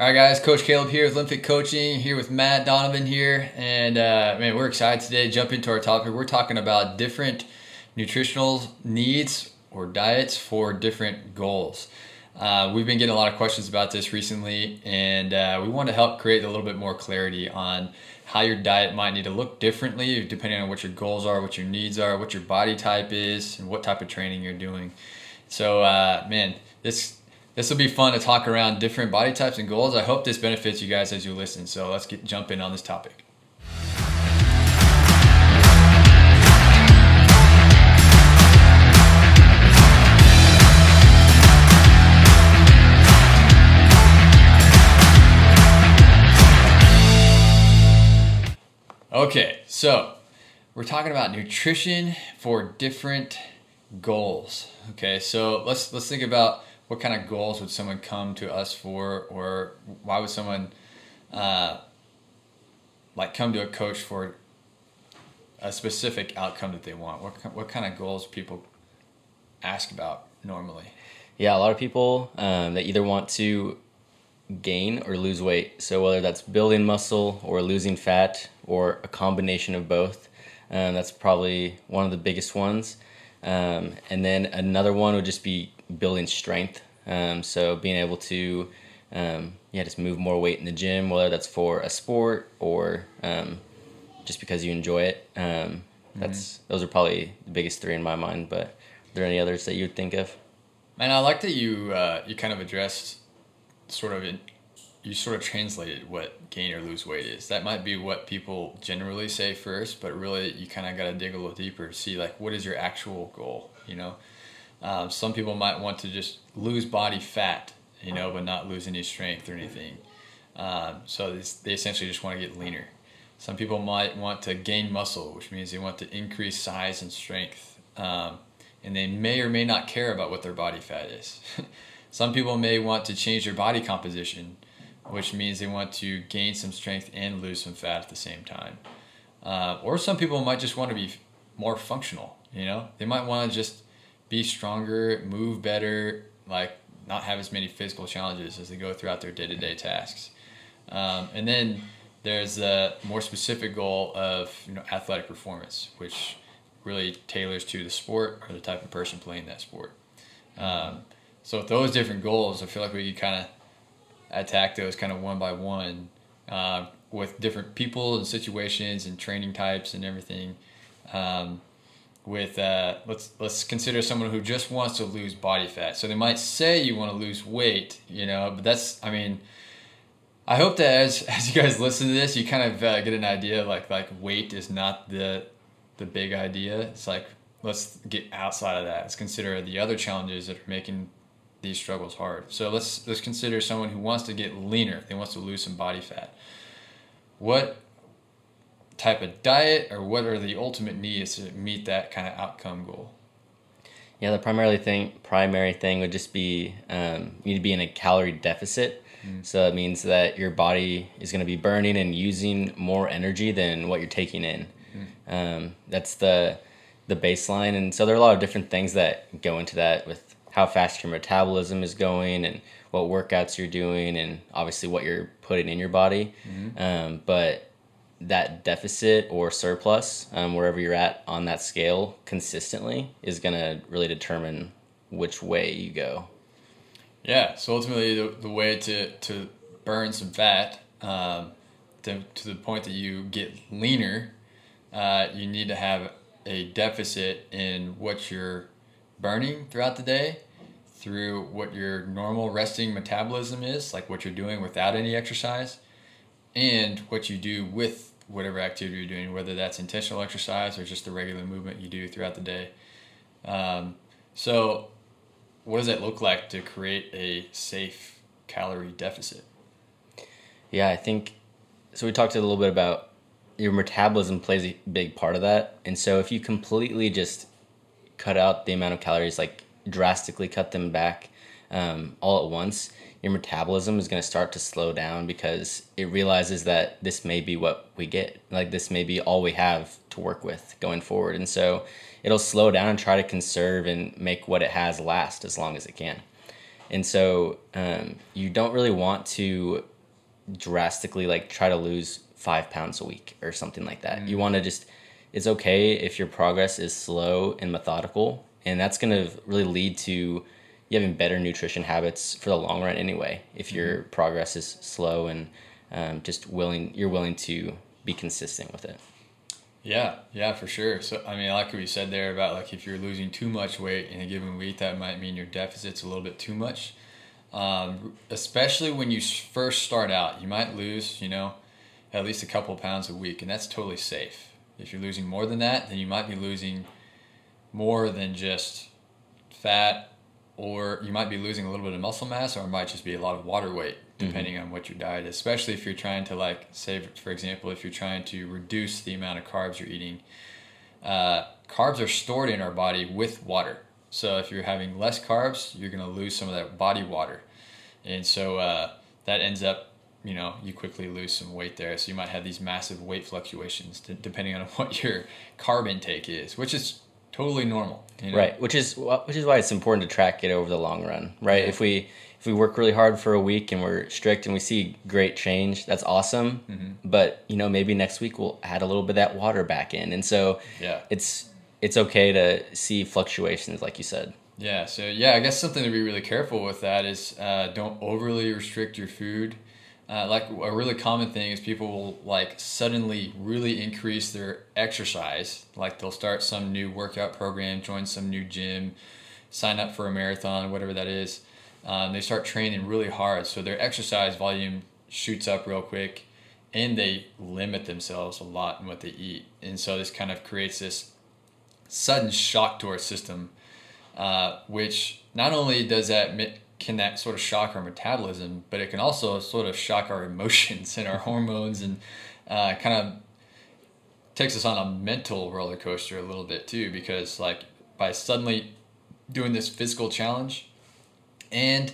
All right, guys. Coach Caleb here with Olympic Coaching, here with Matt Donovan here, and uh, man, we're excited today to jump into our topic. We're talking about different nutritional needs or diets for different goals. Uh, we've been getting a lot of questions about this recently, and uh, we want to help create a little bit more clarity on how your diet might need to look differently depending on what your goals are, what your needs are, what your body type is, and what type of training you're doing. So, uh, man, this this will be fun to talk around different body types and goals. I hope this benefits you guys as you listen. So let's get jump in on this topic. Okay, so we're talking about nutrition for different goals. Okay, so let's let's think about what kind of goals would someone come to us for, or why would someone uh, like come to a coach for a specific outcome that they want? What what kind of goals people ask about normally? Yeah, a lot of people um, that either want to gain or lose weight. So whether that's building muscle or losing fat or a combination of both, um, that's probably one of the biggest ones. Um, and then another one would just be building strength. Um, so being able to, um, yeah, just move more weight in the gym, whether that's for a sport or um, just because you enjoy it. Um, that's mm-hmm. those are probably the biggest three in my mind. But are there any others that you would think of? Man, I like that you uh, you kind of addressed sort of in, you sort of translated what gain or lose weight is. That might be what people generally say first, but really you kind of got to dig a little deeper to see like what is your actual goal. You know, um, some people might want to just lose body fat, you know, but not lose any strength or anything. Um, so they essentially just want to get leaner. Some people might want to gain muscle, which means they want to increase size and strength. Um, and they may or may not care about what their body fat is. Some people may want to change their body composition, which means they want to gain some strength and lose some fat at the same time. Uh, or some people might just want to be more functional. You know, they might want to just be stronger, move better, like not have as many physical challenges as they go throughout their day to day tasks. Um, and then there's a more specific goal of you know athletic performance, which really tailors to the sport or the type of person playing that sport. Um, so with those different goals, I feel like we could kind of attack those kind of one by one uh, with different people and situations and training types and everything. Um, with uh, let's let's consider someone who just wants to lose body fat. So they might say you want to lose weight, you know, but that's I mean, I hope that as as you guys listen to this, you kind of uh, get an idea like like weight is not the the big idea. It's like let's get outside of that. Let's consider the other challenges that are making these struggles hard. So let's let's consider someone who wants to get leaner. They wants to lose some body fat. What type of diet or what are the ultimate needs to meet that kind of outcome goal? Yeah, the primarily thing primary thing would just be um, you need to be in a calorie deficit. Mm. So it means that your body is going to be burning and using more energy than what you're taking in. Mm. Um, that's the the baseline, and so there are a lot of different things that go into that with how fast your metabolism is going and what workouts you're doing, and obviously what you're putting in your body. Mm-hmm. Um, but that deficit or surplus, um, wherever you're at on that scale consistently, is going to really determine which way you go. Yeah, so ultimately, the, the way to, to burn some fat um, to, to the point that you get leaner, uh, you need to have a deficit in what you're burning throughout the day through what your normal resting metabolism is, like what you're doing without any exercise, and what you do with whatever activity you're doing, whether that's intentional exercise or just the regular movement you do throughout the day. Um, so, what does it look like to create a safe calorie deficit? Yeah, I think so. We talked a little bit about your metabolism plays a big part of that, and so if you completely just cut out the amount of calories, like drastically cut them back um, all at once, your metabolism is going to start to slow down because it realizes that this may be what we get. Like this may be all we have to work with going forward. And so it'll slow down and try to conserve and make what it has last as long as it can. And so um, you don't really want to drastically like try to lose five pounds a week or something like that. Mm. You want to just, it's okay if your progress is slow and methodical. And that's going to really lead to you having better nutrition habits for the long run anyway. If your mm-hmm. progress is slow and um, just willing, you're willing to be consistent with it. Yeah, yeah, for sure. So, I mean, like we said there about like if you're losing too much weight in a given week, that might mean your deficit's a little bit too much. Um, especially when you first start out, you might lose, you know, at least a couple pounds a week, and that's totally safe. If you're losing more than that, then you might be losing more than just fat, or you might be losing a little bit of muscle mass, or it might just be a lot of water weight Mm-hmm. depending mm-hmm. on what your diet is. Especially if you're trying to like say, for example, if you're trying to reduce the amount of carbs you're eating. Uh, carbs are stored in our body with water. So if you're having less carbs, you're gonna lose some of that body water, and so uh, that ends up, you know, you quickly lose some weight there. So you might have these massive weight fluctuations depending on what your carb intake is, which is totally normal. You know? Right, which is which is why it's important to track it over the long run, right? Yeah. If we if we work really hard for a week and we're strict and we see great change, that's awesome. Mm-hmm. But you know, maybe next week we'll add a little bit of that water back in, and so yeah, it's it's okay to see fluctuations, like you said. Yeah. So yeah, I guess something to be really careful with that is uh, don't overly restrict your food. Uh, like a really common thing is people will like suddenly really increase their exercise. Like they'll start some new workout program, join some new gym, sign up for a marathon, whatever that is um, they start training really hard. So their exercise volume shoots up real quick and they limit themselves a lot in what they eat. And so this kind of creates this sudden shock to our system, uh, which not only does that can that sort of shock our metabolism, but it can also sort of shock our emotions and our hormones and uh, kind of takes us on a mental roller coaster a little bit too, because like by suddenly doing this physical challenge, and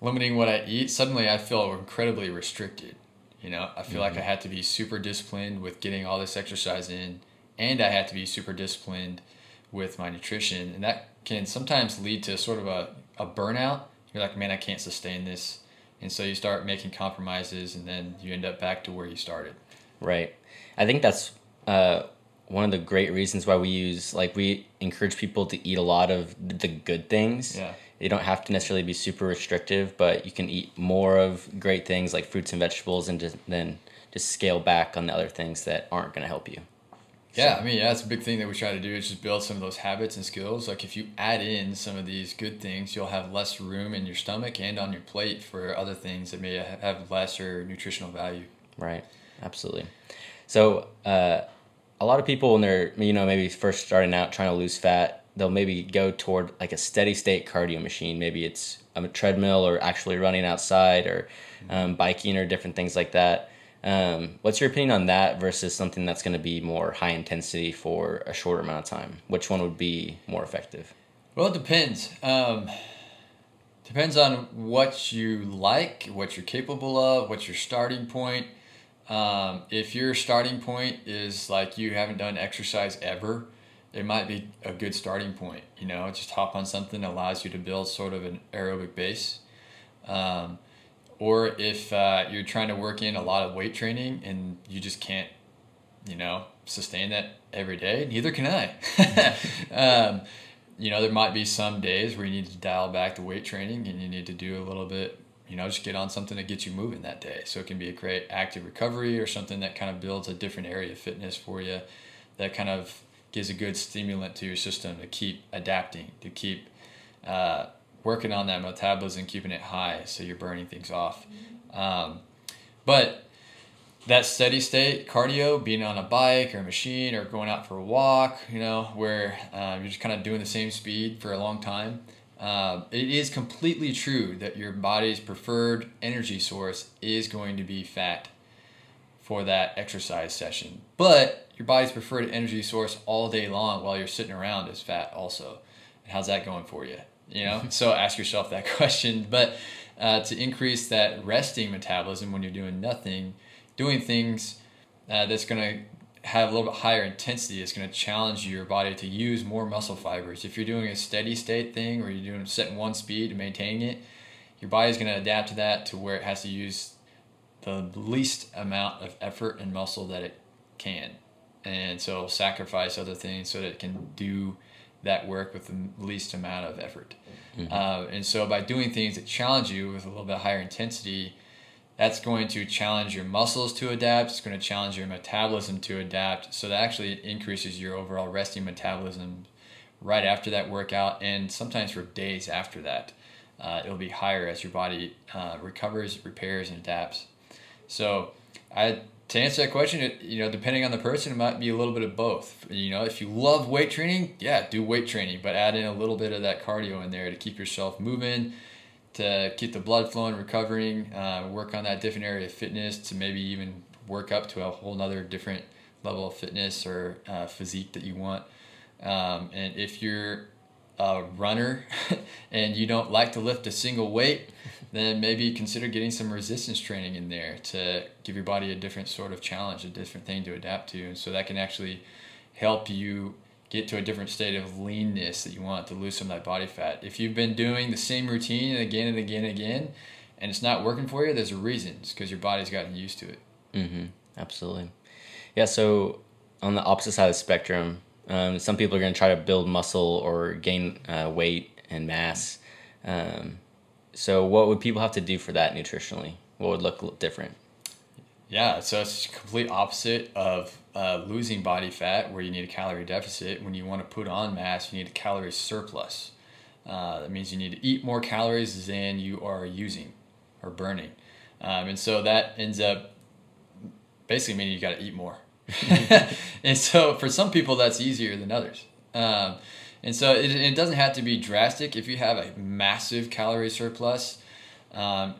limiting what I eat, suddenly I feel incredibly restricted. You know, I feel mm-hmm. like I had to be super disciplined with getting all this exercise in, and I had to be super disciplined with my nutrition. And that can sometimes lead to sort of a, a burnout. You're like, man, I can't sustain this. And so you start making compromises, and then you end up back to where you started. Right. I think that's uh, one of the great reasons why we use, like, we encourage people to eat a lot of the good things. Yeah you don't have to necessarily be super restrictive, but you can eat more of great things like fruits and vegetables, and just, then just scale back on the other things that aren't going to help you. Yeah, I mean, yeah, that's a big thing that we try to do is just build some of those habits and skills. Like if you add in some of these good things, you'll have less room in your stomach and on your plate for other things that may have lesser nutritional value. Right. Absolutely. So, uh, a lot of people when they're you know maybe first starting out trying to lose fat, they'll maybe go toward like a steady state cardio machine. Maybe it's a treadmill or actually running outside or um, biking or different things like that. Um, what's your opinion on that versus something that's going to be more high intensity for a shorter amount of time? Which one would be more effective? Well, it depends. Um, depends on what you like, what you're capable of, what's your starting point. Um, if your starting point is like you haven't done exercise ever, it might be a good starting point. You know, just hop on something that allows you to build sort of an aerobic base. Um, or if uh, you're trying to work in a lot of weight training and you just can't, you know, sustain that every day, neither can I. um, you know, there might be some days where you need to dial back the weight training and you need to do a little bit, you know, just get on something that gets you moving that day. So it can be a great active recovery or something that kind of builds a different area of fitness for you that kind of gives a good stimulant to your system to keep adapting, to keep uh, working on that metabolism, keeping it high, so you're burning things off. Um, but that steady state cardio, being on a bike or a machine or going out for a walk, you know, where um, you're just kind of doing the same speed for a long time. Uh, it is completely true that your body's preferred energy source is going to be fat for that exercise session. But your body's preferred energy source all day long while you're sitting around is fat also. How's that going for you? You know, so ask yourself that question. But uh, to increase that resting metabolism when you're doing nothing, doing things uh, that's going to have a little bit higher intensity, it's going to challenge your body to use more muscle fibers. If you're doing a steady state thing or you're doing setting one speed and maintaining it, your body's going to adapt to that to where it has to use the least amount of effort and muscle that it can. And so sacrifice other things so that it can do that work with the least amount of effort. Mm-hmm. Uh, and so by doing things that challenge you with a little bit higher intensity, that's going to challenge your muscles to adapt. It's going to challenge your metabolism to adapt. So that actually increases your overall resting metabolism right after that workout, and sometimes for days after that. Uh, it'll be higher as your body uh, recovers, repairs, and adapts. So, I to answer that question, it, you know, depending on the person, it might be a little bit of both. You know, if you love weight training, yeah, do weight training, but add in a little bit of that cardio in there to keep yourself moving to keep the blood flowing, recovering, uh, work on that different area of fitness to maybe even work up to a whole nother different level of fitness or uh, physique that you want. Um, and if you're a runner and you don't like to lift a single weight, then maybe consider getting some resistance training in there to give your body a different sort of challenge, a different thing to adapt to. And so that can actually help you get to a different state of leanness that you want to lose some of that body fat. If you've been doing the same routine again and again and again, and it's not working for you, there's a reason. It's because your body's gotten used to it. Mm-hmm. Absolutely. Yeah. So on the opposite side of the spectrum, um, some people are going to try to build muscle or gain uh, weight and mass. Um, so what would people have to do for that nutritionally? What would look different? Yeah, so it's complete opposite of uh, losing body fat, where you need a calorie deficit. When you want to put on mass, you need a calorie surplus. Uh, that means you need to eat more calories than you are using or burning. Um, and so that ends up basically meaning you got to eat more. and so for some people, that's easier than others. Um, and so it, it doesn't have to be drastic. If you have a massive calorie surplus, um,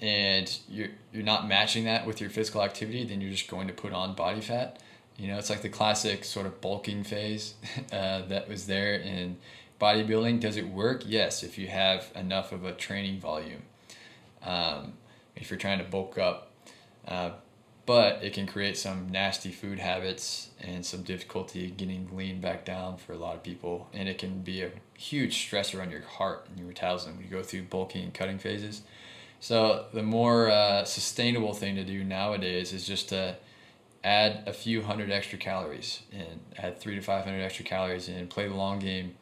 and you're you're not matching that with your physical activity, then you're just going to put on body fat. You know, it's like the classic sort of bulking phase uh, that was there in bodybuilding. Does it work? Yes, if you have enough of a training volume. Um, if you're trying to bulk up, uh, but it can create some nasty food habits and some difficulty getting lean back down for a lot of people, and it can be a huge stressor on your heart and your metabolism when you go through bulking and cutting phases. So the more uh, sustainable thing to do nowadays is just to add a few hundred extra calories and add three to five hundred extra calories and play the long game.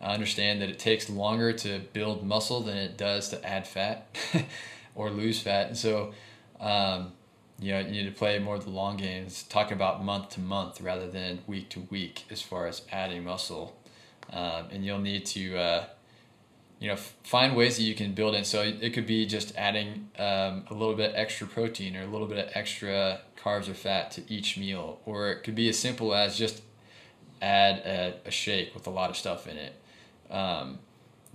I understand that it takes longer to build muscle than it does to add fat or lose fat. And so, um, you know, you need to play more of the long games, talk about month to month rather than week to week as far as adding muscle. Um, and you'll need to uh, you know, find ways that you can build in. So it could be just adding um, a little bit extra protein or a little bit of extra carbs or fat to each meal, or it could be as simple as just add a, a shake with a lot of stuff in it um,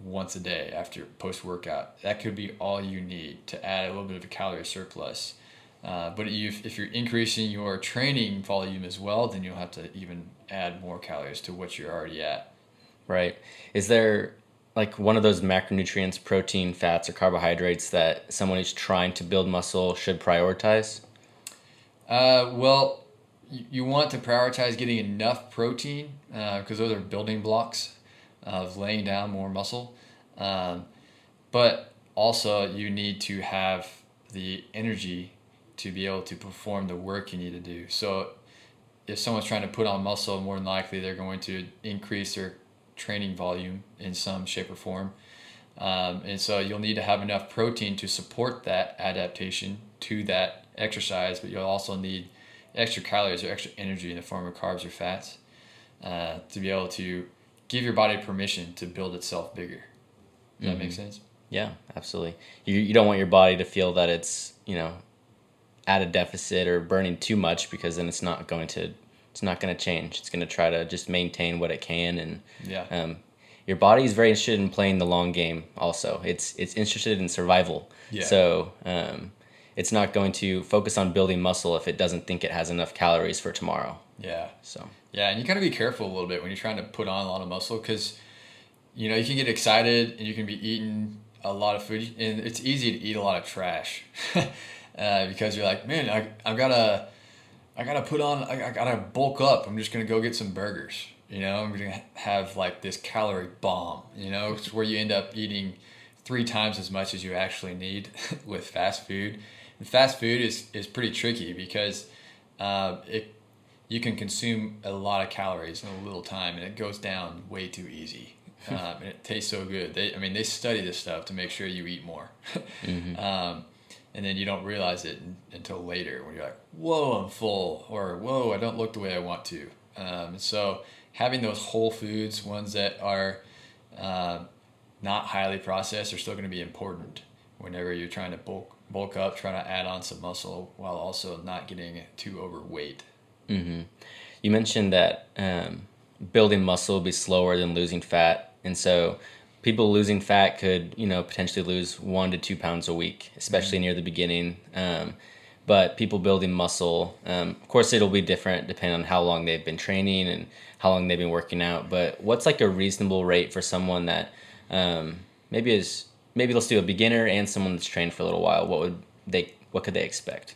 once a day after post workout. That could be all you need to add a little bit of a calorie surplus. Uh, but if, if you're increasing your training volume as well, then you'll have to even add more calories to what you're already at. Right. Is there like one of those macronutrients, protein, fats, or carbohydrates that someone who's trying to build muscle should prioritize? Uh, well, you, you want to prioritize getting enough protein because uh, those are building blocks of laying down more muscle. Um, but also, you need to have the energy to be able to perform the work you need to do. So, if someone's trying to put on muscle, more than likely they're going to increase their training volume in some shape or form. Um, and so you'll need to have enough protein to support that adaptation to that exercise, but you'll also need extra calories or extra energy in the form of carbs or fats uh, to be able to give your body permission to build itself bigger. Does mm-hmm. that make mm-hmm. sense? Yeah, absolutely. You, you don't want your body to feel that it's, you know, at a deficit or burning too much because then it's not going to it's not going to change. It's going to try to just maintain what it can, and yeah. Um, your body is very interested in playing the long game. Also, it's it's interested in survival. Yeah. So um, it's not going to focus on building muscle if it doesn't think it has enough calories for tomorrow. Yeah. So. Yeah, and you got to be careful a little bit when you're trying to put on a lot of muscle because, you know, you can get excited and you can be eating a lot of food, and it's easy to eat a lot of trash, uh, because you're like, man, I I've got a I gotta put on, I, I gotta bulk up. I'm just gonna go get some burgers. You know, I'm gonna have like this calorie bomb. You know, it's where you end up eating three times as much as you actually need with fast food. And fast food is is pretty tricky because uh, it you can consume a lot of calories in a little time, and it goes down way too easy. um, and it tastes so good. They, I mean, they study this stuff to make sure you eat more. mm-hmm. um, and then you don't realize it until later when you're like, "Whoa, I'm full," or "Whoa, I don't look the way I want to." Um, so having those whole foods, ones that are uh, not highly processed, are still going to be important whenever you're trying to bulk bulk up, trying to add on some muscle while also not getting too overweight. Mm-hmm. You mentioned that um, building muscle will be slower than losing fat, and so people losing fat could you know potentially lose one to two pounds a week, especially mm-hmm. near the beginning. Um, but people building muscle, um, of course, it'll be different depending on how long they've been training and how long they've been working out. But what's like a reasonable rate for someone that um, maybe is maybe let's do a beginner and someone that's trained for a little while? What would they what could they expect?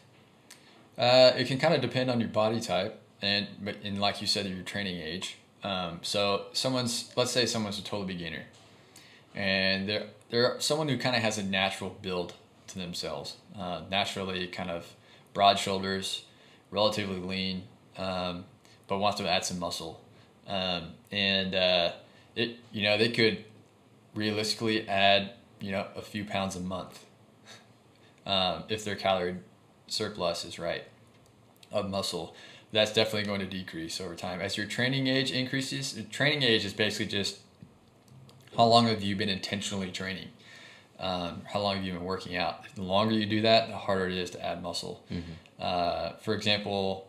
Uh, it can kind of depend on your body type and but and like you said, your training age. Um, so someone's let's say someone's a total beginner, and they're they're someone who kind of has a natural build to themselves, uh, naturally kind of broad shoulders, relatively lean, um, but wants to add some muscle, um, and uh, it you know they could realistically add you know a few pounds a month um, if their calorie surplus is right of muscle. That's definitely going to decrease over time. As your training age increases training age is basically just how long have you been intentionally training? Um, how long have you been working out? The longer you do that the harder it is to add muscle. Mm-hmm. uh, for example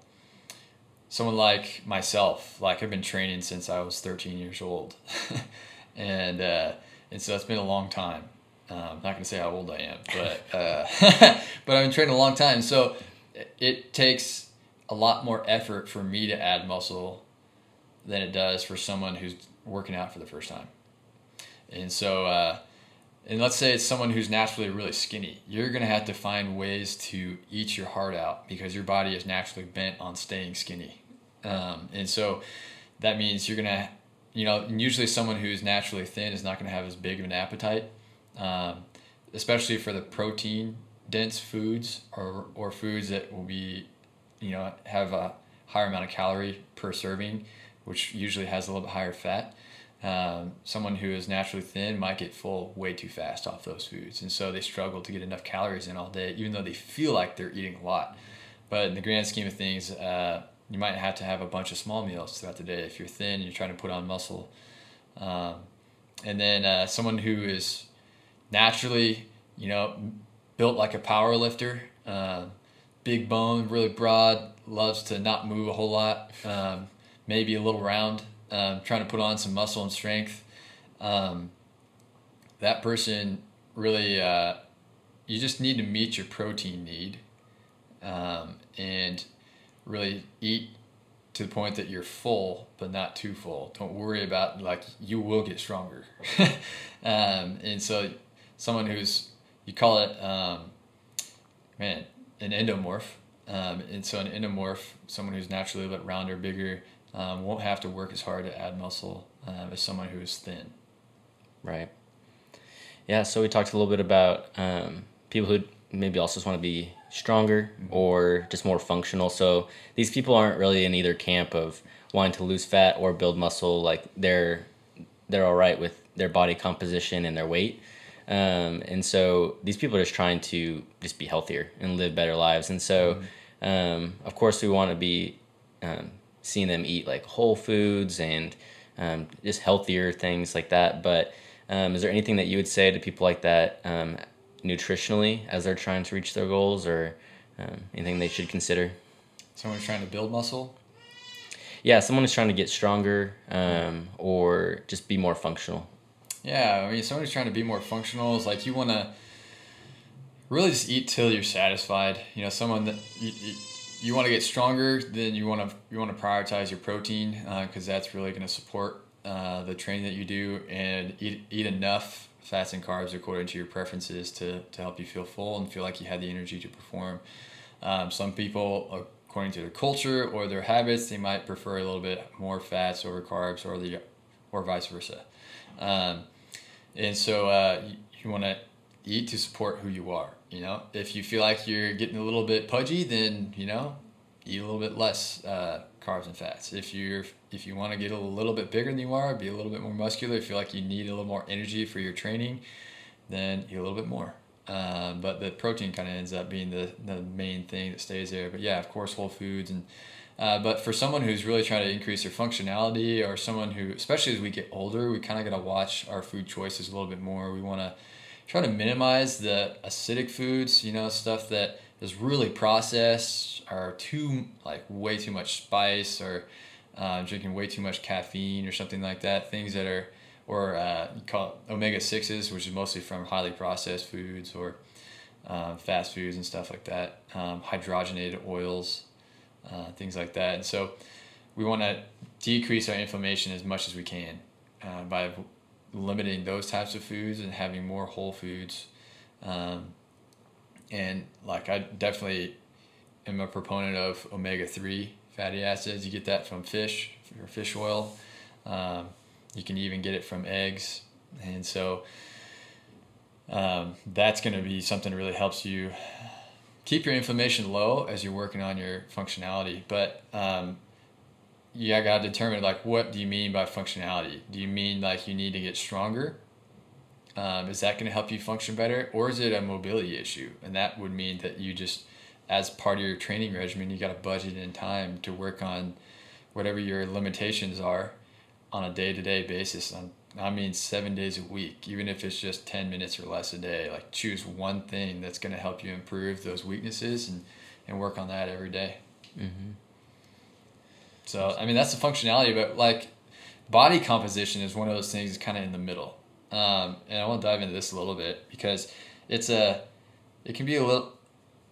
someone like myself like i've been training since i was 13 years old. And uh, and so it's been a long time. Um, I'm not going to say how old I am, but uh, but I've been training a long time, so it takes a lot more effort for me to add muscle than it does for someone who's working out for the first time. And so, uh, and let's say it's someone who's naturally really skinny, you're going to have to find ways to eat your heart out because your body is naturally bent on staying skinny. Um, and so that means you're going to, you know, usually someone who's naturally thin is not going to have as big of an appetite um, especially for the protein dense foods or, or foods that will be, you know, have a higher amount of calorie per serving, which usually has a little bit higher fat. Um, someone who is naturally thin might get full way too fast off those foods. And so they struggle to get enough calories in all day, even though they feel like they're eating a lot. But in the grand scheme of things, uh, you might have to have a bunch of small meals throughout the day if you're thin and you're trying to put on muscle. Um, and then uh, someone who is naturally, you know, built like a power lifter, uh, big bone, really broad, loves to not move a whole lot, um, maybe a little round, um, trying to put on some muscle and strength. Um, that person really, uh, you just need to meet your protein need um, and really eat to the point that you're full but not too full. Don't worry about like you will get stronger. um, and so someone who's you call it um, man an endomorph um, and so an endomorph someone who's naturally a bit rounder bigger um, won't have to work as hard to add muscle um, as someone who is thin. Right. Yeah so we talked a little bit about um, people who maybe also just want to be stronger mm-hmm. or just more functional. So these people aren't really in either camp of wanting to lose fat or build muscle. Like they're they're all right with their body composition and their weight. Um, and so these people are just trying to just be healthier and live better lives. And so, um, of course, we want to be um, seeing them eat like whole foods and um, just healthier things like that. But um, is there anything that you would say to people like that um, nutritionally as they're trying to reach their goals or anything they should consider? Someone's trying to build muscle? Yeah, someone is trying to get stronger or just be more functional. Yeah, I mean, somebody's trying to be more functional. It's like you want to really just eat till you're satisfied. You know, someone that you, you, you want to get stronger, then you want to you want to prioritize your protein because uh, that's really going to support uh, the training that you do and eat eat enough fats and carbs according to your preferences to to help you feel full and feel like you had the energy to perform. Um, some people, according to their culture or their habits, they might prefer a little bit more fats over carbs, or the or vice versa. Um, and so uh, you, you want to eat to support who you are. You know, if you feel like you're getting a little bit pudgy, then you know, eat a little bit less uh, carbs and fats. If you're if you want to get a little bit bigger than you are, be a little bit more muscular, feel like you need a little more energy for your training, then eat a little bit more. Um, but the protein kind of ends up being the, the main thing that stays there. But yeah, of course, whole foods and uh, but for someone who's really trying to increase their functionality, or someone who, especially as we get older, we kind of got to watch our food choices a little bit more. We want to try to minimize the acidic foods, you know, stuff that is really processed or too like way too much spice or uh, drinking way too much caffeine or something like that. Things that are or uh, call omega sixes, which is mostly from highly processed foods or um, fast foods and stuff like that. Um, hydrogenated oils, uh, things like that. And so we want to decrease our inflammation as much as we can uh, by limiting those types of foods and having more whole foods. Um, and like I definitely am a proponent of omega three fatty acids. You get that from fish or fish oil. Um, you can even get it from eggs, and so um, that's going to be something that really helps you keep your inflammation low as you're working on your functionality. But um, you got to determine like what do you mean by functionality? Do you mean like you need to get stronger? Um, is that to help you function better, or is it a mobility issue? And that would mean that you just, as part of your training regimen, you got to budget in time to work on whatever your limitations are on a day to day basis. On I mean, seven days a week, even if it's just ten minutes or less a day. Like choose one thing that's to help you improve those weaknesses and and work on that every day. Mm-hmm. So I mean, that's the functionality, but like body composition is one of those things kind of in the middle um, and I want to dive into this a little bit because it's a it can be a little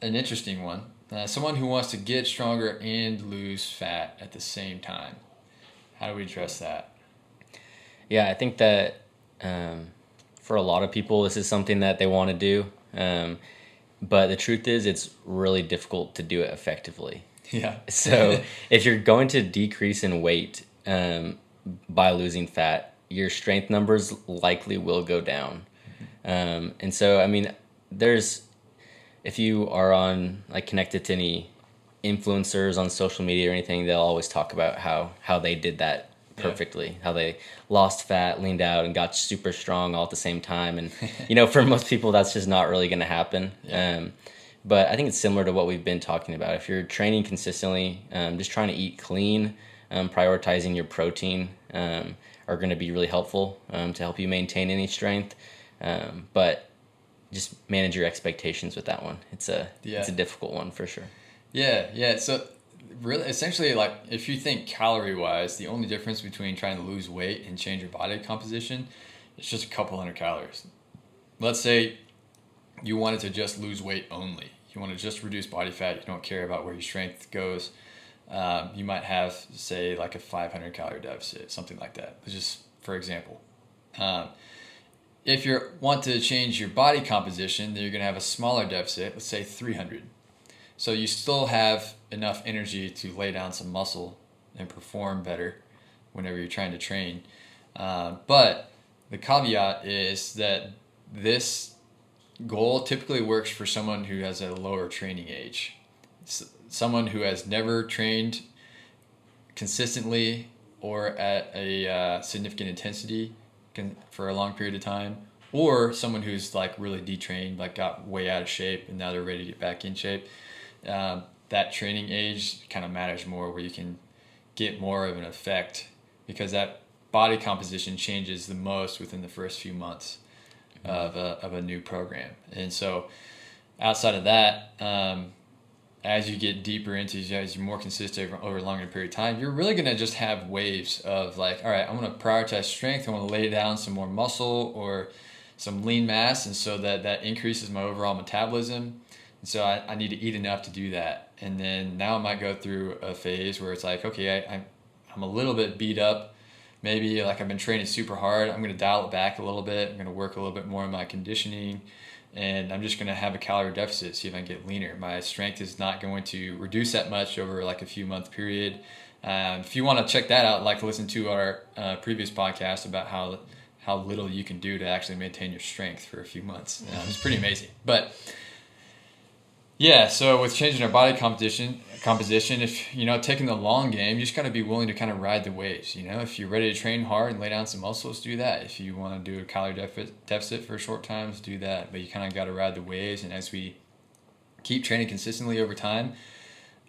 an interesting one. Uh, someone who wants to get stronger and lose fat at the same time. How do we address that? Yeah, I think that um, for a lot of people, this is something that they want to do. Um, but the truth is, it's really difficult to do it effectively. Yeah. so if you're going to decrease in weight um, by losing fat, your strength numbers likely will go down. Um, and so, I mean, there's, if you are on, like, connected to any influencers on social media or anything, they'll always talk about how, how they did that perfectly, yeah. how they lost fat, leaned out, and got super strong all at the same time. And, you know, for most people, that's just not really going to happen. Yeah. Um, but I think it's similar to what we've been talking about. If you're training consistently, um, just trying to eat clean, um, prioritizing your protein, um, are going to be really helpful um, to help you maintain any strength. Um, but just manage your expectations with that one. It's a yeah. it's a difficult one for sure. Yeah, yeah. So really, essentially, like if you think calorie wise, the only difference between trying to lose weight and change your body composition is just a couple hundred calories. Let's say you wanted to just lose weight only. You want to just reduce body fat. You don't care about where your strength goes um, you might have say like a 500 calorie deficit something like that just for example um, if you want to change your body composition then you're going to have a smaller deficit let's say 300 so you still have enough energy to lay down some muscle and perform better whenever you're trying to train uh, but the caveat is that this goal typically works for someone who has a lower training age someone who has never trained consistently or at a uh, significant intensity can, for a long period of time, or someone who's like really detrained, like got way out of shape and now they're ready to get back in shape. Um, that training age kind of matters more, where you can get more of an effect because that body composition changes the most within the first few months. Of a, of a new program. And so, outside of that, um, as you get deeper into as you're more consistent over, over a longer period of time, you're really going to just have waves of like, all right, I'm going to prioritize strength. I want to lay down some more muscle or some lean mass. And so that, that increases my overall metabolism. And so I, I need to eat enough to do that. And then now I might go through a phase where it's like, okay, I, I'm, I'm a little bit beat up. Maybe like I've been training super hard. I'm going to dial it back a little bit. I'm going to work a little bit more on my conditioning and I'm just going to have a calorie deficit, see if I can get leaner. My strength is not going to reduce that much over like a few month period. Um, if you want to check that out, like listen to our uh, previous podcast about how how little you can do to actually maintain your strength for a few months. Um, it's pretty amazing. But yeah, so with changing our body composition, composition, if you know taking the long game, you just got to be willing to kind of ride the waves. You know, if you're ready to train hard and lay down some muscles, do that. If you want to do a calorie deficit for short times, do that. But you kind of got to ride the waves, and as we keep training consistently over time,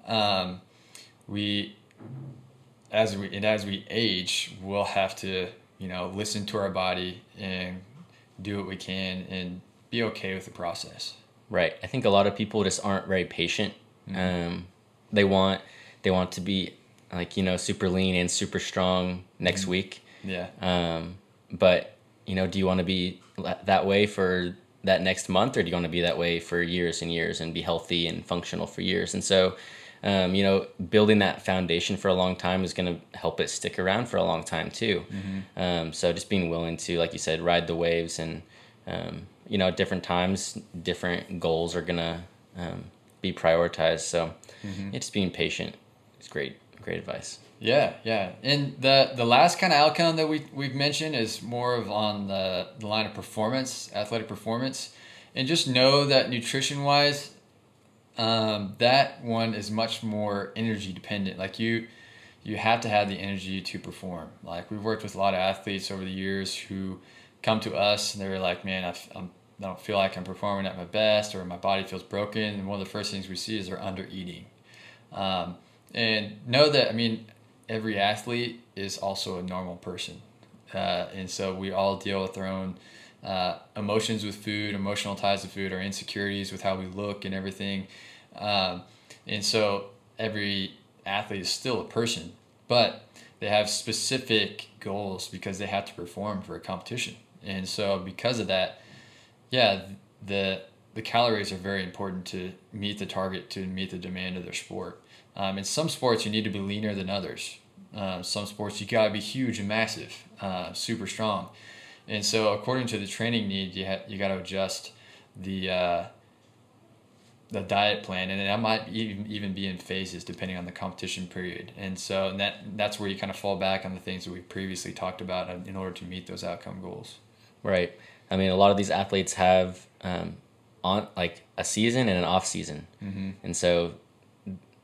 um, we as we and as we age, we'll have to you know listen to our body and do what we can and be okay with the process. Right. I think a lot of people just aren't very patient. Mm-hmm. Um, they want they want to be like you know super lean and super strong next mm-hmm. week. Yeah. Um, but you know, do you want to be that way for that next month, or do you want to be that way for years and years and be healthy and functional for years? And so, um, you know, building that foundation for a long time is going to help it stick around for a long time too. Mm-hmm. Um, so just being willing to, like you said, ride the waves and um, you know, at different times, different goals are gonna um, be prioritized. So, mm-hmm. it's being patient. It's great, great advice. Yeah, yeah, and the the last kind of outcome that we we've mentioned is more of on the, the line of performance, athletic performance, and just know that nutrition wise, um, that one is much more energy dependent. Like you, you have to have the energy to perform. Like we've worked with a lot of athletes over the years who come to us and they're like, man, I, I'm, I don't feel like I'm performing at my best or my body feels broken. And one of the first things we see is they're under eating. Um, and know that, I mean, every athlete is also a normal person. Uh, and so we all deal with our own uh, emotions with food, emotional ties to food, our insecurities with how we look and everything. Um, and so every athlete is still a person, but they have specific goals because they have to perform for a competition. And so because of that, yeah, the the calories are very important to meet the target to meet the demand of their sport. Um, in some sports, you need to be leaner than others. Uh, some sports, you gotta be huge and massive, uh, super strong. And so, according to the training need, you ha- you gotta adjust the uh, the diet plan, and that might even even be in phases depending on the competition period. And so, and that that's where you kind of fall back on the things that we previously talked about in order to meet those outcome goals. Right. I mean, a lot of these athletes have um, on like a season and an off season, mm-hmm. and so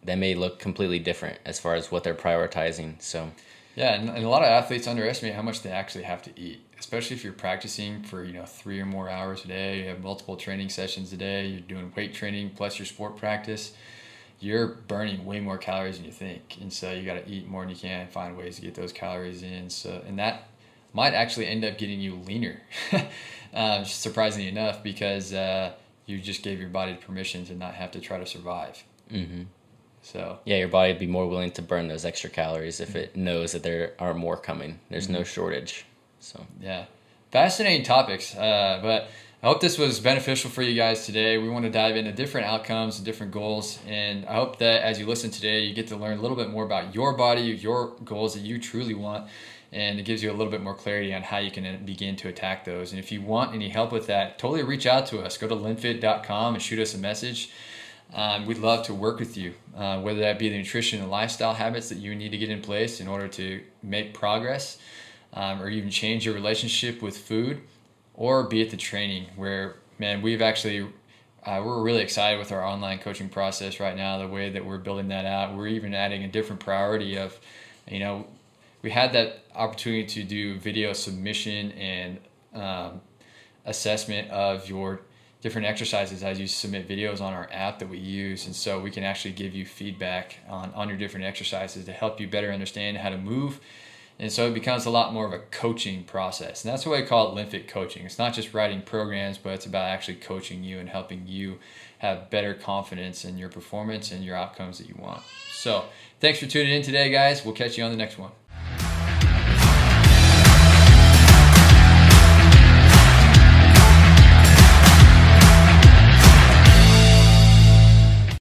they may look completely different as far as what they're prioritizing. So. Yeah, and, and a lot of athletes underestimate how much they actually have to eat, especially if you're practicing for you know three or more hours a day. You have multiple training sessions a day. You're doing weight training plus your sport practice. You're burning way more calories than you think, and so you got to eat more than you can. Find ways to get those calories in. So, and that might actually end up getting you leaner, uh, surprisingly enough, because uh, you just gave your body permission to not have to try to survive. Mm-hmm. So yeah, your body would be more willing to burn those extra calories if it knows that there are more coming. There's mm-hmm. no shortage. So yeah, fascinating topics. Uh, but I hope this was beneficial for you guys today. We want to dive into different outcomes and different goals, and I hope that as you listen today, you get to learn a little bit more about your body, your goals that you truly want, and it gives you a little bit more clarity on how you can begin to attack those. And if you want any help with that, totally reach out to us. Go to linfit.com and shoot us a message. Um, we'd love to work with you, uh, whether that be the nutrition and lifestyle habits that you need to get in place in order to make progress, um, or even change your relationship with food, or be at the training where, man, we've actually uh, we're really excited with our online coaching process right now. The way that we're building that out, we're even adding a different priority of, you know, we had that opportunity to do video submission and um, assessment of your different exercises as you submit videos on our app that we use. And so we can actually give you feedback on, on your different exercises to help you better understand how to move. And so it becomes a lot more of a coaching process. And that's why i call it linfit coaching. It's not just writing programs but it's about actually coaching you and helping you have better confidence in your performance and your outcomes that you want. So thanks for tuning in today guys. We'll catch you on the next one